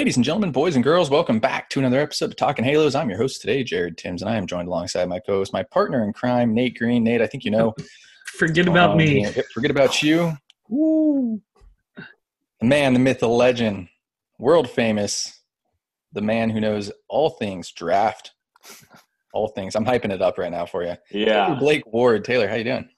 Ladies and gentlemen, boys and girls, welcome back to another episode of Talking Halos. I'm your host today, Jared Timms, and I am joined alongside my co-host, my partner in crime, Nate Green. Nate, I think you know. Forget about um, me. Forget about you. Woo. The man, the myth, the legend, world famous, the man who knows all things draft, all things. I'm hyping it up right now for you. Yeah. Taylor Blake Ward. Taylor, how you doing?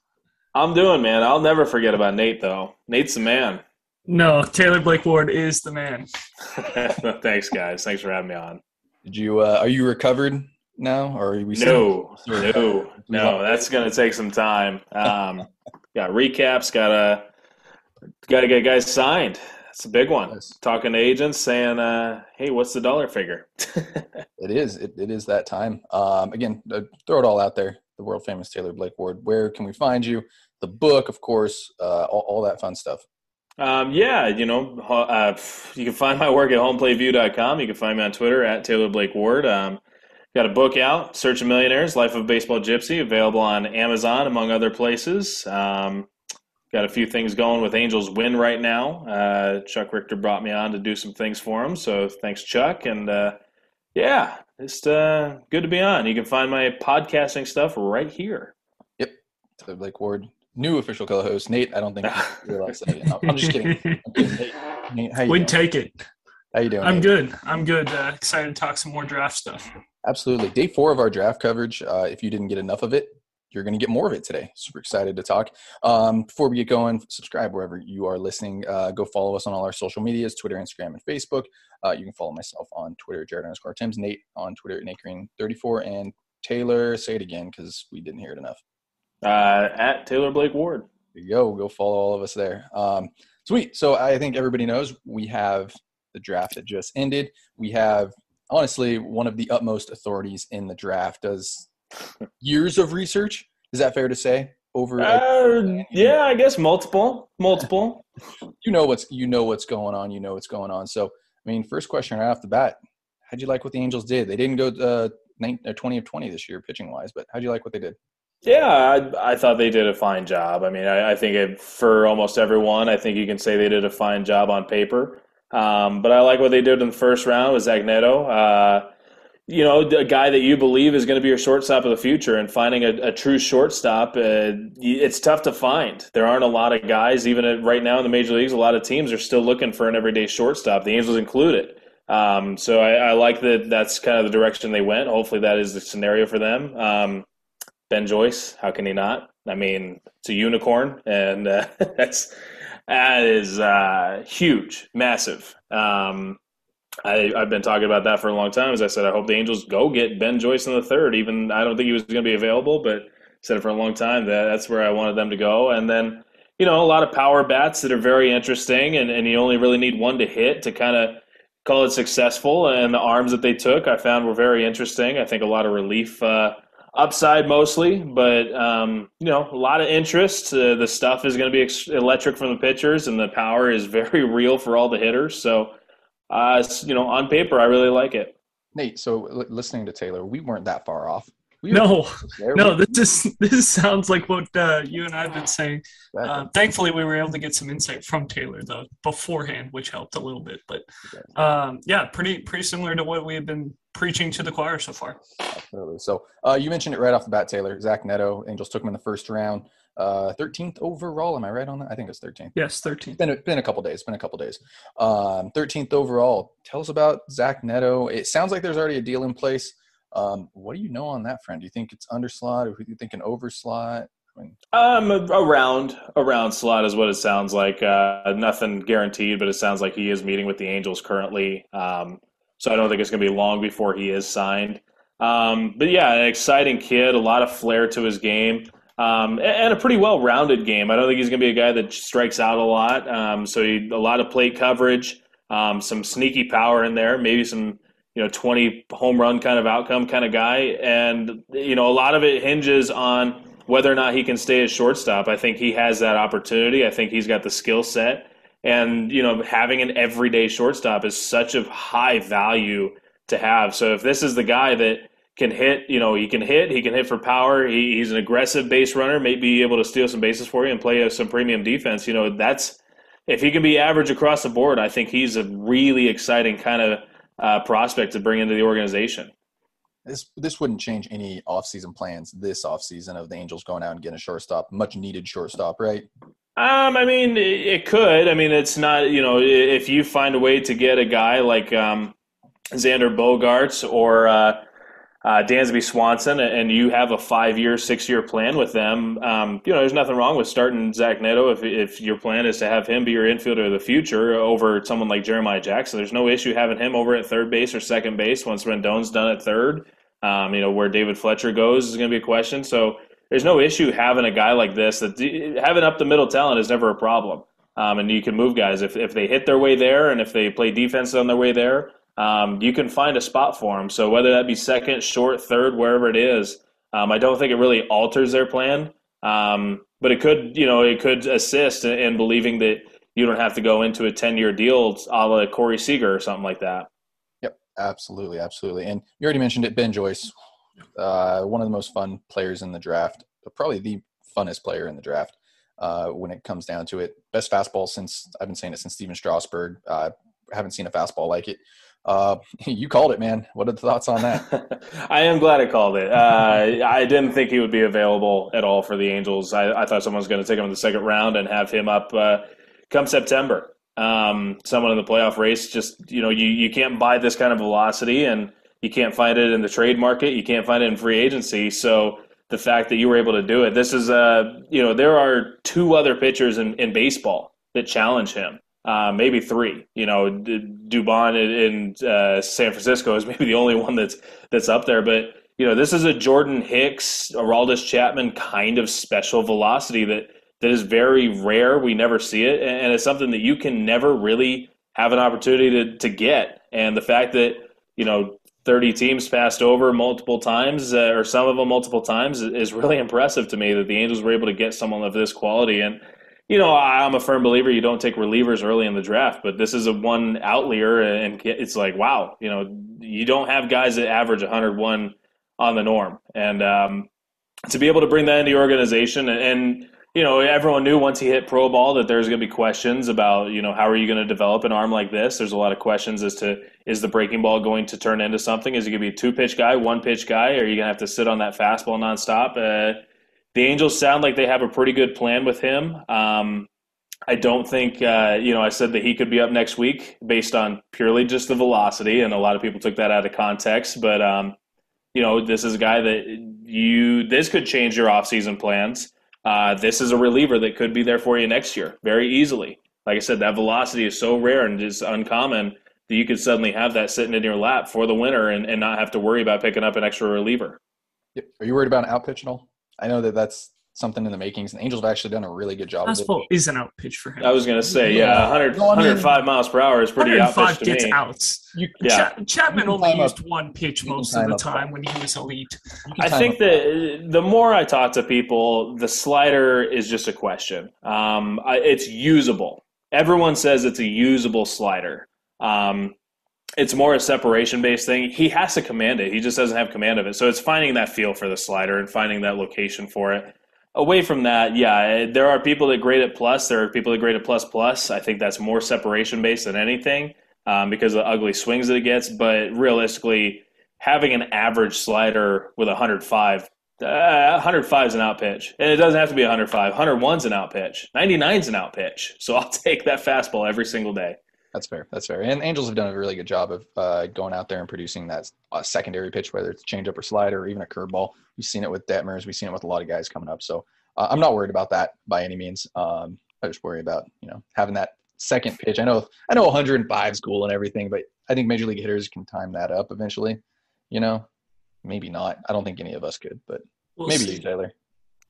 I'm doing, man. I'll never forget about Nate, though. Nate's the man. No, Taylor Blake Ward is the man. Thanks, guys. Thanks for having me on. Did you? Uh, are you recovered now, or are we? No, still- no, no. That's going to take some time. Um, got recaps. Got to got to get guys signed. It's a big one. Yes. Talking to agents, saying, uh, "Hey, what's the dollar figure?" It is. It, it is that time. Um, again, uh, throw it all out there. The world famous Taylor Blake Ward. Where can we find you? The book, of course. Uh, all, all that fun stuff. Um, yeah, you know, uh, you can find my work at homeplayview.com. You can find me on Twitter at Taylor Blake Ward. Um, got a book out, Searching Millionaires, Life of Baseball Gypsy, available on Amazon, among other places. Um, got a few things going with Angels Win right now. Uh, Chuck Richter brought me on to do some things for him, so thanks, Chuck. And uh, yeah, just uh, good to be on. You can find my podcasting stuff right here. Yep, Taylor Blake Ward, new official co-host. Nate, I don't think you realize that. yet. I'm just kidding. I'm kidding. Nate, Nate, how you We'd doing? take it. How you doing? I'm Nate? good. I'm good. Uh, excited to talk some more draft stuff. Absolutely. Day four of our draft coverage. Uh, if you didn't get enough of it, you're going to get more of it today. Super excited to talk. Um, before we get going, subscribe wherever you are listening. Uh, go follow us on all our social medias Twitter, Instagram, and Facebook. Uh, you can follow myself on Twitter, Jared underscore Timms, Nate on Twitter, Nate Green 34, and Taylor, say it again because we didn't hear it enough. Uh, at Taylor Blake Ward. You go. Go follow all of us there. Um, sweet. So I think everybody knows we have the draft that just ended. We have honestly one of the utmost authorities in the draft. Does years of research. Is that fair to say? Over, Uh, yeah, I guess multiple, multiple. you know what's you know what's going on. You know what's going on. So I mean, first question right off the bat: How'd you like what the Angels did? They didn't go uh, 19, or twenty of twenty this year pitching wise, but how'd you like what they did? Yeah, I, I thought they did a fine job. I mean, I, I think it, for almost everyone, I think you can say they did a fine job on paper. Um, but I like what they did in the first round with Zach Neto. Uh, you know, a guy that you believe is going to be your shortstop of the future, and finding a, a true shortstop, uh, it's tough to find. There aren't a lot of guys, even at, right now in the major leagues. A lot of teams are still looking for an everyday shortstop. The Angels included. Um, so I, I like that. That's kind of the direction they went. Hopefully, that is the scenario for them. Um, Ben Joyce, how can he not? I mean, it's a unicorn, and uh, that's that is uh, huge, massive. Um, I, I've been talking about that for a long time. As I said, I hope the Angels go get Ben Joyce in the third. Even I don't think he was going to be available, but said it for a long time that that's where I wanted them to go. And then, you know, a lot of power bats that are very interesting, and, and you only really need one to hit to kind of call it successful. And the arms that they took, I found were very interesting. I think a lot of relief uh, upside mostly, but um, you know, a lot of interest. Uh, the stuff is going to be electric from the pitchers, and the power is very real for all the hitters. So, uh, you know, on paper, I really like it. Nate, so listening to Taylor, we weren't that far off. No, no, this is this sounds like what uh, you and I've been saying. Uh, thankfully, we were able to get some insight from Taylor though beforehand, which helped a little bit. But um, yeah, pretty pretty similar to what we have been preaching to the choir so far. Absolutely. So uh, you mentioned it right off the bat, Taylor. Zach Neto, Angels took him in the first round, uh, 13th overall. Am I right on that? I think it's 13th. Yes, thirteen. Been a, been a couple days. Been a couple days. Um, 13th overall. Tell us about Zach Neto. It sounds like there's already a deal in place. Um, what do you know on that front? Do you think it's underslot, or do you think an overslot? I mean, Um, around around slot is what it sounds like. Uh, nothing guaranteed, but it sounds like he is meeting with the Angels currently. Um, so I don't think it's going to be long before he is signed. Um, but yeah, an exciting kid, a lot of flair to his game, um, and, a pretty well-rounded game. I don't think he's going to be a guy that strikes out a lot. Um, so he, a lot of plate coverage, um, some sneaky power in there, maybe some you know 20 home run kind of outcome kind of guy, and you know a lot of it hinges on whether or not he can stay as shortstop. I think he has that opportunity. I think he's got the skill set. And, you know, having an everyday shortstop is such a high value to have. So if this is the guy that can hit, you know, he can hit, he can hit for power, he, he's an aggressive base runner, may be able to steal some bases for you and play some premium defense, you know, that's if he can be average across the board, I think he's a really exciting kind of uh, prospect to bring into the organization. this this wouldn't change any offseason plans this offseason of the Angels going out and getting a shortstop, much needed shortstop, right? Um, I mean, it it could. I mean, it's not. You know, if you find a way to get a guy like um, Xander Bogaerts or uh, uh, Dansby Swanson, and you have a five-year, six-year plan with them, um, you know, there's nothing wrong with starting Zach Neto if if your plan is to have him be your infielder of the future over someone like Jeremiah Jackson. There's no issue having him over at third base or second base once Rendon's done at third. Um, you know, where David Fletcher goes is going to be a question. So there's no issue having a guy like this. That having up the middle talent is never a problem, um, and you can move guys if if they hit their way there and if they play defense on their way there. Um, you can find a spot for them. So whether that be second, short, third, wherever it is, um, I don't think it really alters their plan. Um, but it could, you know, it could assist in, in believing that you don't have to go into a ten-year deal, a la Corey Seager or something like that. Yep, absolutely, absolutely. And you already mentioned it, Ben Joyce, uh, one of the most fun players in the draft, probably the funnest player in the draft uh, when it comes down to it. Best fastball since I've been saying it since Stephen Strasburg. Uh, haven't seen a fastball like it. Uh, you called it, man. What are the thoughts on that? I am glad I called it. Uh, I didn't think he would be available at all for the Angels. I, I thought someone was going to take him in the second round and have him up uh, come September. Um, someone in the playoff race, just you know, you, you can't buy this kind of velocity, and you can't find it in the trade market. You can't find it in free agency. So the fact that you were able to do it, this is uh, you know, there are two other pitchers in, in baseball that challenge him uh, maybe three. You know, Doval in, in uh, San Francisco is maybe the only one that's that's up there. But you know, this is a Jordan Hicks, Aroldis Chapman kind of special velocity that that is very rare. We never see it, and it's something that you can never really have an opportunity to to get. And the fact that you know 30 teams passed over multiple times, uh, or some of them multiple times, is really impressive to me that the Angels were able to get someone of this quality. And you know, I'm a firm believer you don't take relievers early in the draft, but this is a one outlier, and it's like, wow, you know, you don't have guys that average 101 on the norm, and um, to be able to bring that into your organization, and, and you know, everyone knew once he hit pro ball that there's going to be questions about, you know, how are you going to develop an arm like this? There's a lot of questions as to is the breaking ball going to turn into something? Is he going to be a two pitch guy, one pitch guy? Or are you going to have to sit on that fastball nonstop? Uh, the Angels sound like they have a pretty good plan with him. Um, I don't think, uh, you know, I said that he could be up next week based on purely just the velocity, and a lot of people took that out of context. But, um, you know, this is a guy that you, this could change your offseason plans. Uh, this is a reliever that could be there for you next year very easily. Like I said, that velocity is so rare and just uncommon that you could suddenly have that sitting in your lap for the winter and, and not have to worry about picking up an extra reliever. Are you worried about an out pitch at all? I know that that's something in the makings. And Angels have actually done a really good job. Fastball of it. is an out pitch for him. I was going to say, yeah, 100, No, I mean- 105 miles per hour is pretty out 105 to gets me. outs. You, Yeah. Cha- Chapman You only time up- used one pitch most of the time that. when he was elite. I think that the more I talk to people, the slider is just a question. Um, I, it's usable. Everyone says it's a usable slider. Um, it's more a separation based thing. He has to command it. He just doesn't have command of it. So it's finding that feel for the slider and finding that location for it. Away from that, yeah, there are people that grade it plus. There are people that grade it plus plus. I think that's more separation based than anything um, because of the ugly swings that it gets. But realistically, having an average slider with 105, uh, 105 is an out pitch. And it doesn't have to be 105. 101's an out pitch. 99's an out pitch. So I'll take that fastball every single day. That's fair. That's fair. And Angels have done a really good job of uh, going out there and producing that uh, secondary pitch, whether it's changeup or slider or even a curveball. We've seen it with Detmers. We've seen it with a lot of guys coming up. So uh, I'm not worried about that by any means. Um, I just worry about you know having that second pitch. I know I know 105 is cool and everything, but I think major league hitters can time that up eventually. You know, maybe not. I don't think any of us could, but We'll maybe see. you, Taylor.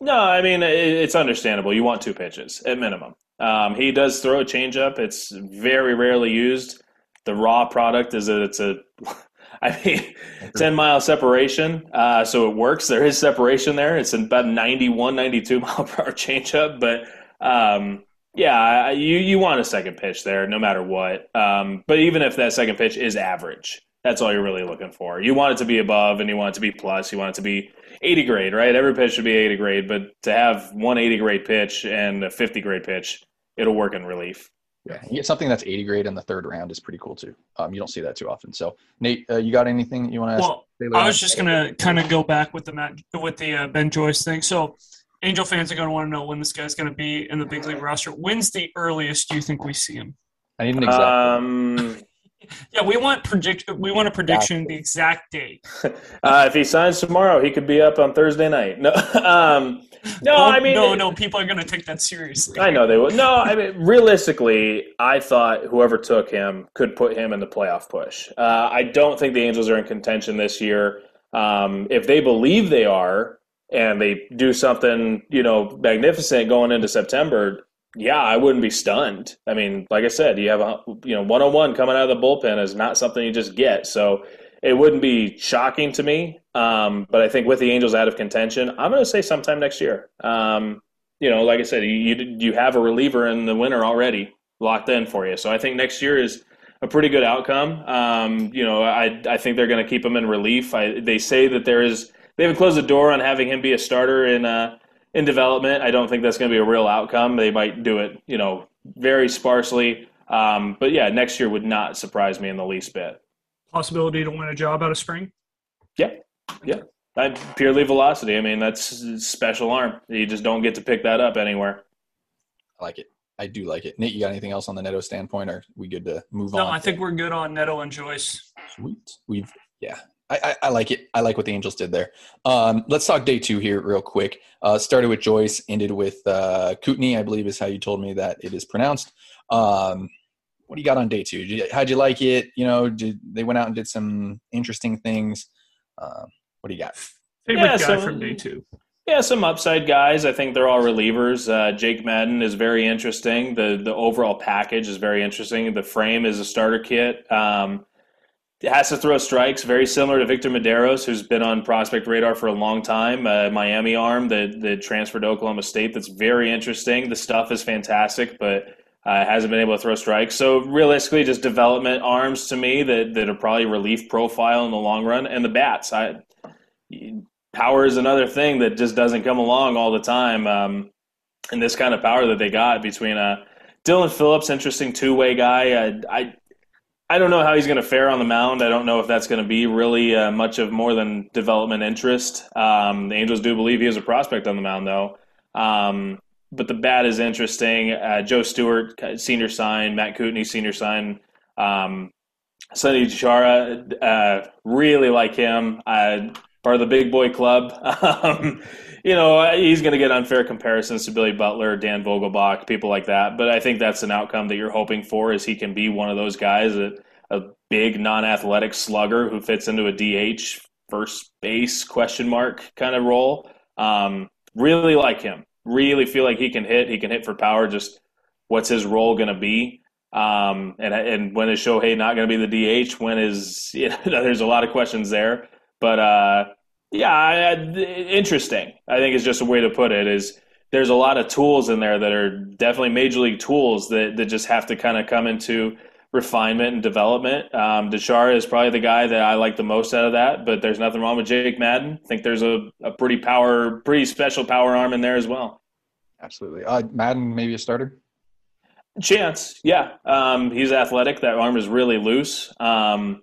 No, I mean it's understandable. You want two pitches at minimum. Um, he does throw a changeup. It's very rarely used. The raw product is that it's a, I mean, ten mile separation, uh, so it works. There is separation there. It's about 91, 92 mile per hour changeup, but um, yeah, you you want a second pitch there, no matter what. Um, but even if that second pitch is average, that's all you're really looking for. You want it to be above, and you want it to be plus. You want it to be 80 grade, right? Every pitch should be 80 grade, but to have one 80 grade pitch and a 50 grade pitch, it'll work in relief. Yeah, you get something that's 80 grade in the third round is pretty cool too. Um, you don't see that too often. So Nate, uh, you got anything that you want to ask? Well, Taylor I on? was just gonna kind of go back with the Matt, with the uh, Ben Joyce thing. So, Angel fans are gonna want to know when this guy's gonna be in the big league roster. When's the earliest you think we see him? I need an exact. Um, Yeah, we want predict. We want a prediction, the exact date. uh, if he signs tomorrow, he could be up on Thursday night. No, um, no, Well, I mean, no, no. People are gonna take that seriously. I know they will. No, I mean, realistically, I thought whoever took him could put him in the playoff push. Uh, I don't think the Angels are in contention this year. Um, if they believe they are and they do something, you know, magnificent going into September, yeah, I wouldn't be stunned. I mean, like I said, you have a you know one on one coming out of the bullpen is not something you just get. So it wouldn't be shocking to me. Um, but I think with the Angels out of contention, I'm going to say sometime next year. Um, you know, like I said, you you have a reliever in the winter already locked in for you. So I think next year is a pretty good outcome. Um, you know, I I think they're going to keep him in relief. I, they say that there is they haven't closed the door on having him be a starter in uh, in development. I don't think that's going to be a real outcome. They might do it, you know, very sparsely. Um, but yeah, next year would not surprise me in the least bit. Possibility to win a job out of spring. Yeah, yeah. I, purely velocity. I mean, that's special arm. You just don't get to pick that up anywhere. I like it. I do like it. Nate, you got anything else on the Neto standpoint? Or are we good to move No, on? No, I think we're good on Neto and Joyce. Sweet. We've yeah. I, I, I like it. I like what the Angels did there. Um, let's talk day two here real quick. Uh, started with Joyce, ended with uh, Coutney, I believe is how you told me that it is pronounced. Um, what do you got on day two? Did you- how'd you like it? You know, did they went out and did some interesting things? Uh, what do you got? Favorite Yeah, guy so- from day two. Yeah, some upside guys. I think they're all relievers. Uh, Jake Madden is very interesting. The the overall package is very interesting. The frame is a starter kit. Um, it has to throw strikes, very similar to Victor Mederos, who's been on prospect radar for a long time. Uh, Miami arm that that transferred to Oklahoma State. That's very interesting. The stuff is fantastic, but uh, hasn't been able to throw strikes. So realistically, just development arms to me that that are probably relief profile in the long run, and the bats. I power is another thing that just doesn't come along all the time. Um, and this kind of power that they got between uh, Dylan Phillips, interesting two way guy. I, I I don't know how he's going to fare on the mound. I don't know if that's going to be really uh, much of more than development interest. Um, the Angels do believe he is a prospect on the mound, though. Um, but the bat is interesting. Uh, Joe Stewart, senior sign. Matt Coutney, senior sign. Um, Sonny Chara, uh, really like him. Uh, part of the big boy club. Um, you know, he's going to get unfair comparisons to Billy Butler, Dan Vogelbach, people like that. But I think that's an outcome that you're hoping for is he can be one of those guys, a, a big non-athletic slugger who fits into a DH first base question mark kind of role. Um, really like him. Really feel like he can hit. He can hit for power. Just what's his role going to be? Um, and and when is Shohei not going to be the DH? When is you know, there's a lot of questions there. But uh, yeah, I, interesting. I think is just a way to put it. Is there's a lot of tools in there that are definitely major league tools that that just have to kind of come into refinement and development. Um, is probably the guy that I like the most out of that, but there's nothing wrong with Jake Madden. I think there's a, a pretty power, pretty special power arm in there as well. Absolutely. Uh, Madden, maybe a starter? Chance, yeah. Um, he's athletic. That arm is really loose. Um,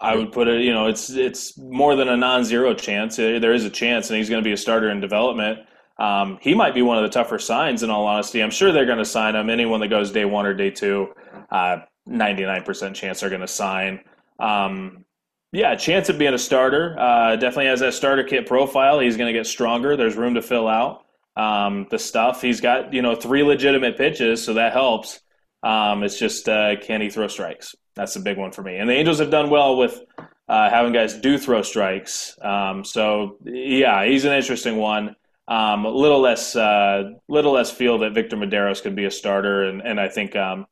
I would put it, you know, it's it's more than a non-zero chance. There is a chance, and he's going to be a starter in development. Um, he might be one of the tougher signs. In all honesty, I'm sure they're going to sign him. Anyone that goes day one or day two, uh, 99% chance they're going to sign. Um, yeah, chance of being a starter. Uh, definitely has that starter kit profile. He's going to get stronger. There's room to fill out um, the stuff. He's got you know three legitimate pitches, so that helps. Um, it's just uh, can he throw strikes? That's a big one for me. And the Angels have done well with uh, having guys do throw strikes. Um, so yeah, he's an interesting one. Um, a little less, uh, little less feel that Victor Mederos could be a starter, and and I think um,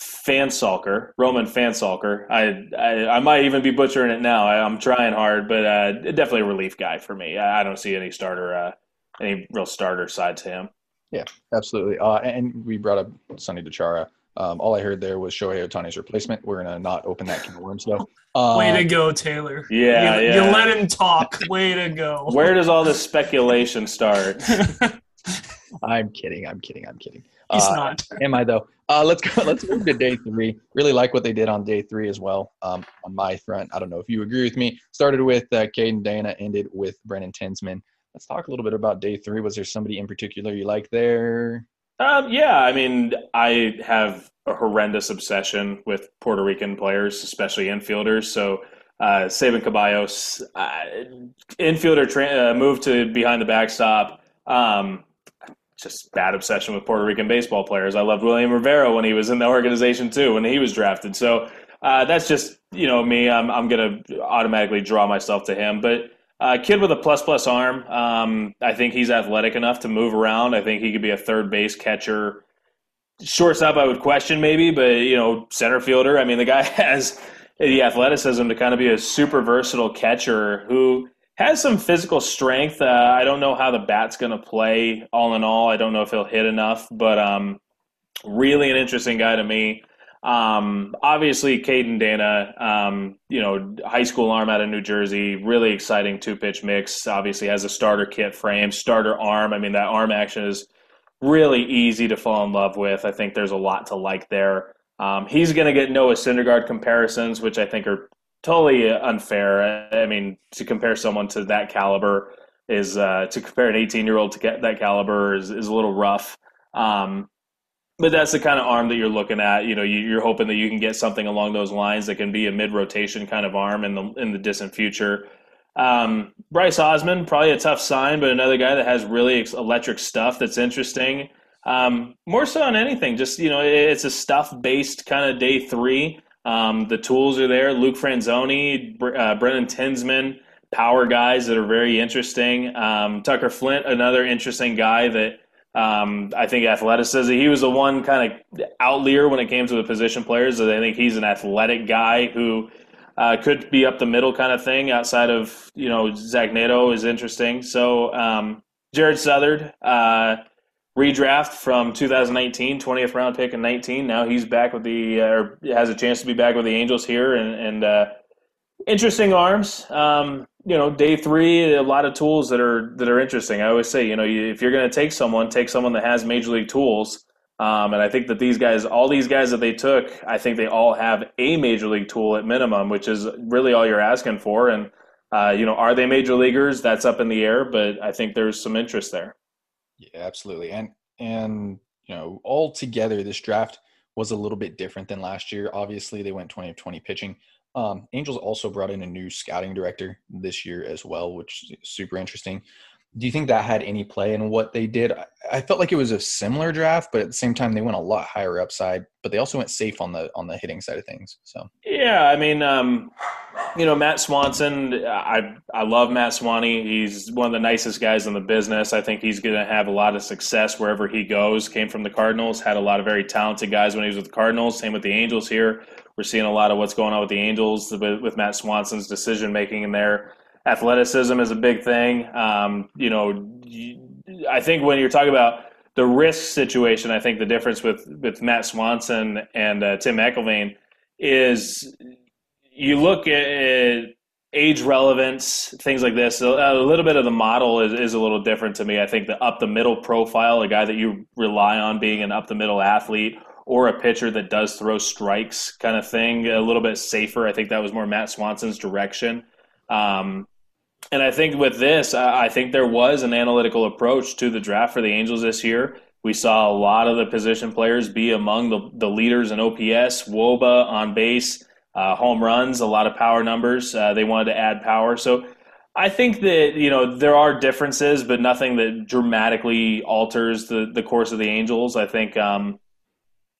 Phansalkar, Roman Phansalkar. I, I, I might even be butchering it now. I, am trying hard, but uh, definitely a relief guy for me. I, I don't see any starter, uh, any real starter side to him. Yeah, absolutely. Uh, and we brought up Sonny DiChiara. Um, all I heard there was Shohei Ohtani's replacement. We're gonna not open that can of worms though. Um, Way to go, Taylor. Yeah you, yeah, you let him talk. Way to go. Where does all this speculation start? I'm kidding. I'm kidding. I'm kidding. He's uh, not. Am I though? Uh, let's go. Let's move to day three. Really like what they did on day three as well. Um, on my front, I don't know if you agree with me. Started with uh, Caden Dana, ended with Brennan Tinsman. Let's talk a little bit about day three. Was there somebody in particular you like there? Um, yeah, I mean, I have a horrendous obsession with Puerto Rican players, especially infielders. So, uh, Sabin Ceballos, uh, infielder tra- uh, moved to behind the backstop. Um, just bad obsession with Puerto Rican baseball players. I loved William Rivera when he was in the organization too, when he was drafted. So uh, that's just you know me. I'm I'm gonna automatically draw myself to him, but uh, kid with a plus plus arm. Um, I think he's athletic enough to move around. I think he could be a third base catcher. Shortstop, I would question maybe, but you know, center fielder. I mean, the guy has the athleticism to kind of be a super versatile catcher who has some physical strength. Uh, I don't know how the bat's going to play. All in all, I don't know if he'll hit enough, but um, really an interesting guy to me. Um, obviously, Caden Dana, um, you know, high school arm out of New Jersey, really exciting two pitch mix. Obviously, has a starter kit frame, starter arm. I mean, that arm action is really easy to fall in love with. I think there's a lot to like there. Um, he's going to get Noah Syndergaard comparisons, which I think are totally unfair. I mean, to compare someone to that caliber is uh, to compare an 18 year old to get that caliber is, is a little rough. Um, but that's the kind of arm that you're looking at. You know, you're hoping that you can get something along those lines that can be a mid rotation kind of arm in the in the distant future. Um, Bryce Osmond, probably a tough sign, but another guy that has really electric stuff that's interesting. Um, more so on anything, just you know, it's a stuff based kind of day three. Um, the tools are there. Luke Franzoni, uh, Brennan Tinsman, power guys that are very interesting. Um, Tucker Flint, another interesting guy that um, I think athleticism. He was the one kind of outlier when it came to the position players. I think he's an athletic guy who uh, could be up the middle kind of thing. Outside of you know Zach Neto is interesting. So um, Jared Southard, uh, redraft from 2019, 20th round pick in 19. Now he's back with the uh, has a chance to be back with the Angels here and, and uh, interesting arms. Um, you know, day three, a lot of tools that are that are interesting. I always say, you know, if you're going to take someone, take someone that has major league tools. Um, and I think that these guys, all these guys that they took, I think they all have a major league tool at minimum, which is really all you're asking for. And uh, you know, are they major leaguers? That's up in the air, but I think there's some interest there. Yeah, absolutely. And and you know, all together, this draft was a little bit different than last year. Obviously, they went 20 of 20 pitching. Um, Angels also brought in a new scouting director this year as well, which is super interesting. Do you think that had any play in what they did? I felt like it was a similar draft, but at the same time, they went a lot higher upside. But they also went safe on the on the hitting side of things. So yeah, I mean, um, you know, Matt Swanson. I I love Matt Swanson. He's one of the nicest guys in the business. I think he's going to have a lot of success wherever he goes. Came from the Cardinals, had a lot of very talented guys when he was with the Cardinals. Same with the Angels here. We're seeing a lot of what's going on with the Angels with, with Matt Swanson's decision making in there athleticism is a big thing. Um, you know, I think when you're talking about the risk situation, I think the difference with with Matt Swanson and uh, Tim McIlvaine is you look at age relevance, things like this. A, little bit of the model is, is a little different to me. I think the up the middle profile, a guy that you rely on being an up the middle athlete, or a pitcher that does throw strikes, kind of thing, a little bit safer. I think that was more Matt Swanson's direction. Um, and I think with this, I think there was an analytical approach to the draft for the Angels this year. We saw a lot of the position players be among the, the leaders in OPS, WOBA on base, uh, home runs, a lot of power numbers. Uh, they wanted to add power. So I think that, you know, there are differences, but nothing that dramatically alters the, the course of the Angels. I think, um,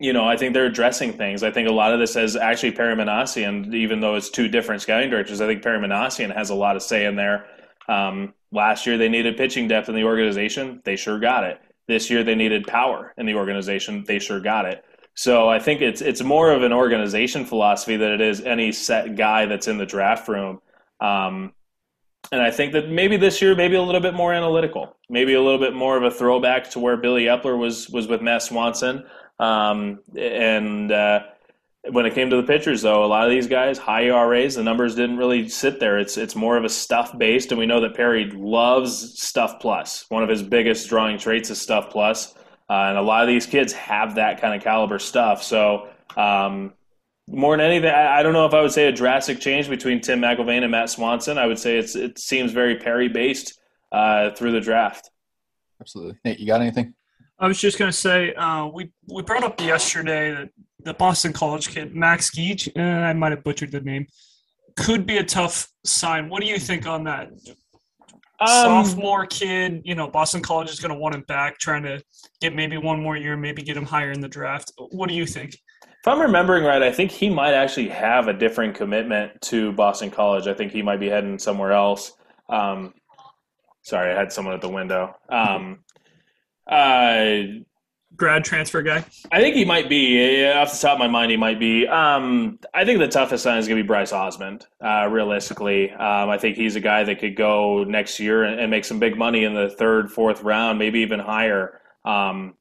you know, I think they're addressing things. I think a lot of this has actually Perry Minasian, even though it's two different scouting directors, I think Perry Minasian has a lot of say in there. Um, last year they needed pitching depth in the organization. They sure got it. This year they needed power in the organization. They sure got it. So I think it's it's more of an organization philosophy than it is any set guy that's in the draft room. Um, and I think that maybe this year, maybe a little bit more analytical, maybe a little bit more of a throwback to where Billy Eppler was was with Matt Swanson. Um, and uh, when it came to the pitchers, though, a lot of these guys high ERAs, the numbers didn't really sit there. It's it's more of a stuff based, and we know that Perry loves stuff plus. One of his biggest drawing traits is stuff plus, uh, and a lot of these kids have that kind of caliber stuff. So. Um, more than anything, I don't know if I would say a drastic change between Tim McIlvaine and Matt Swanson. I would say it's it seems very Perry based uh, through the draft. Absolutely. Nate, you got anything? I was just going to say uh, we we brought up yesterday that the Boston College kid Max Geach, uh, I might have butchered the name, could be a tough sign. What do you think on that? Um, Sophomore kid, you know, Boston College is going to want him back, trying to get maybe one more year, maybe get him higher in the draft. What do you think? If I'm remembering right, I think he might actually have a different commitment to Boston College. I think he might be heading somewhere else. Um, sorry, I had someone at the window. Um, uh, grad transfer guy? I think he might be. Off the top of my mind, he might be. Um, I think the toughest sign is going to be Bryce Osmond. Uh, realistically, um, I think he's a guy that could go next year and, and, make some big money in the third, fourth round, maybe even higher. Um,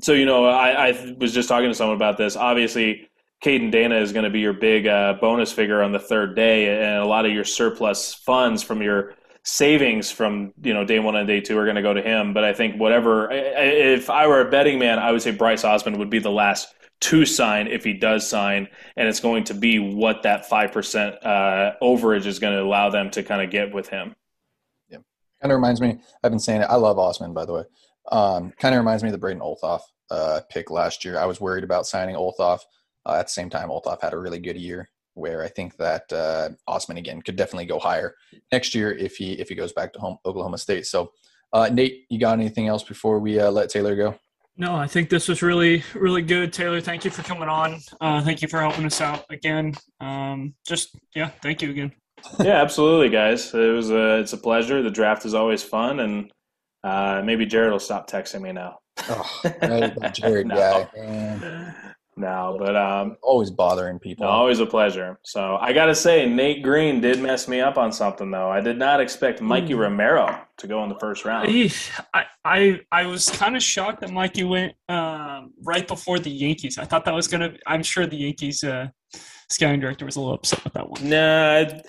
so you know, I, I, was just talking to someone about this. Obviously, Caden Dana is going to be your big uh, bonus figure on the third day, and a lot of your surplus funds from your savings from you know day one and day two are going to go to him. But I think whatever, if I were a betting man, I would say Bryce Osmond would be the last to sign if he does sign, and it's going to be what that five percent uh, overage is going to allow them to kind of get with him. Yeah, kind of reminds me. I've been saying it. I love Osmond, by the way. Um, kind of reminds me of the Braden Olthoff uh, pick last year. I was worried about signing Olthoff. Uh, at the same time, Olthoff had a really good year where I think that uh, Osmond again could definitely go higher next year if he if he goes back to home Oklahoma State. So, uh, Nate, you got anything else before we uh, let Taylor go? No, I think this was really really good. Taylor, thank you for coming on. Uh, thank you for helping us out again. Um, just yeah, thank you again. yeah, absolutely, guys. It was a, it's a pleasure. The draft is always fun, and uh, maybe Jared will stop texting me now. oh, Jared no. guy. Man now, but um, always bothering people. Always a pleasure. So I got to say, Nate Green did mess me up on something though. I did not expect Mikey mm. Romero to go in the first round. I I, I was kind of shocked that Mikey went um, right before the Yankees. I thought that was gonna. I'm sure the Yankees uh, scouting director was a little upset with that one. Nah. I,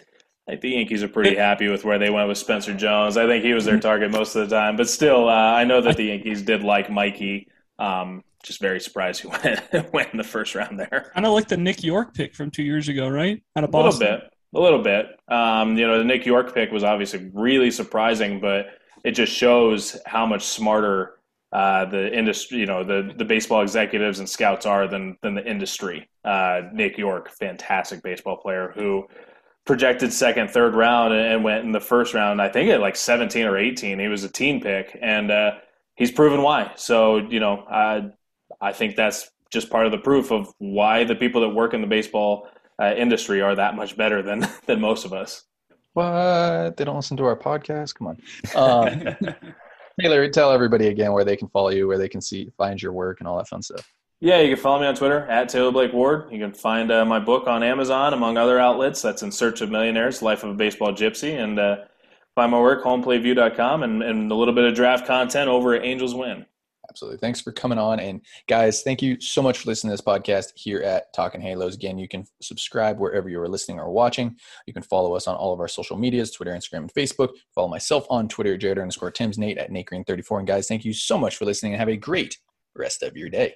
I think the Yankees are pretty happy with where they went with Spencer Jones. I think he was their target most of the time, but still, uh, I know that the Yankees did like Mikey. Um, just very surprised he went went in the first round there. Kind of like the Nick Yorke pick from two years ago, right? Out of Boston. A little bit, a little bit. Um, you know, the Nick Yorke pick was obviously really surprising, but it just shows how much smarter uh, the industry, you know, the the baseball executives and scouts are than than the industry. Uh, Nick Yorke, fantastic baseball player who projected second, third round and went in the first round. I think at like 17 or 18. He was a teen pick and. Uh, he's proven why. So you know, I I think that's just part of the proof of why the people that work in the baseball uh, industry are that much better than than most of us. What? They don't listen to our podcast? Come on. Um, Taylor, tell everybody again where they can follow you, where they can see, find your work, and all that fun stuff. Yeah, you can follow me on Twitter at Taylor Blake Ward. You can find uh, my book on Amazon, among other outlets. That's In Search of Millionaires: Life of a Baseball Gypsy, and uh, find my work homeplayview.com and, and a little bit of draft content over at Angels Win. Absolutely. Thanks for coming on. And guys, thank you so much for listening to this podcast here at Talking Halos. Again, you can subscribe wherever you are listening or watching. You can follow us on all of our social medias, Twitter, Instagram, and Facebook. Follow myself on Twitter, Jared underscore Timms Nate at Nate Green 34. And guys, thank you so much for listening and have a great rest of your day.